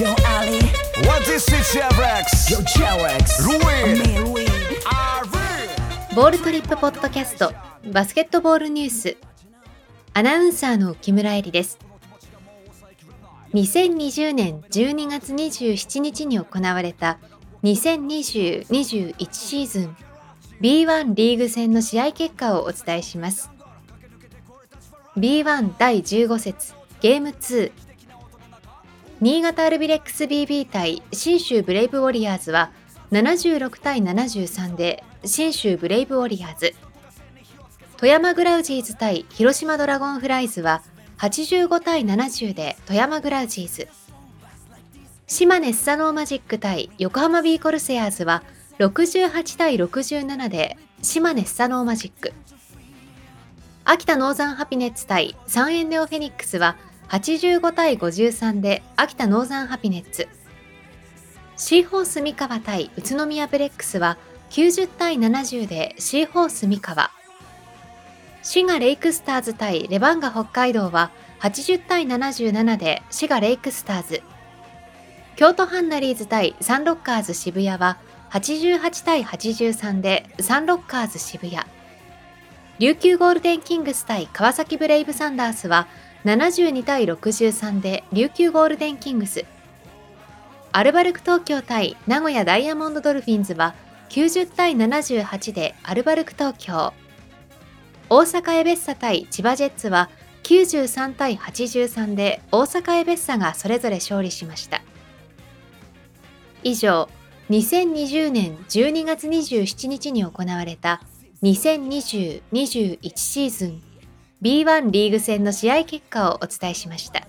Yo Ali. What is it, Chevrex? Yo Louis ボールトリップポッドキャストバスケットボールニュース。アナウンサーの木村恵里です。2020年12月27日に行われた2020-21シーズン B1 リーグ戦の試合結果をお伝えします。B1 第15節ゲーム2新潟アルビレックス BB 対信州ブレイブウォリアーズは76対73で信州ブレイブウォリアーズ。富山グラウジーズ対広島ドラゴンフライズは85対70で富山グラウジーズ。島根スサノーマジック対横浜ビーコルセアーズは68対67で島根スサノーマジック。秋田ノーザンハピネッツ対サンエンネオフェニックスは85対53で秋田ノーザンハピネッツ。シーホース三河対宇都宮ブレックスは90対70でシーホース三河。滋賀レイクスターズ対レバンガ北海道は80対77で滋賀レイクスターズ。京都ハンナリーズ対サンロッカーズ渋谷は88対83でサンロッカーズ渋谷。琉球ゴールデンキングス対川崎ブレイブサンダースは72対63で琉球ゴールデンキングス。アルバルク東京対名古屋ダイヤモンドドルフィンズは90対78でアルバルク東京。大阪エベッサ対千葉ジェッツは93対83で大阪エベッサがそれぞれ勝利しました。以上2020年12月27日に行われた2020-21シーズン B1 リーグ戦の試合結果をお伝えしました。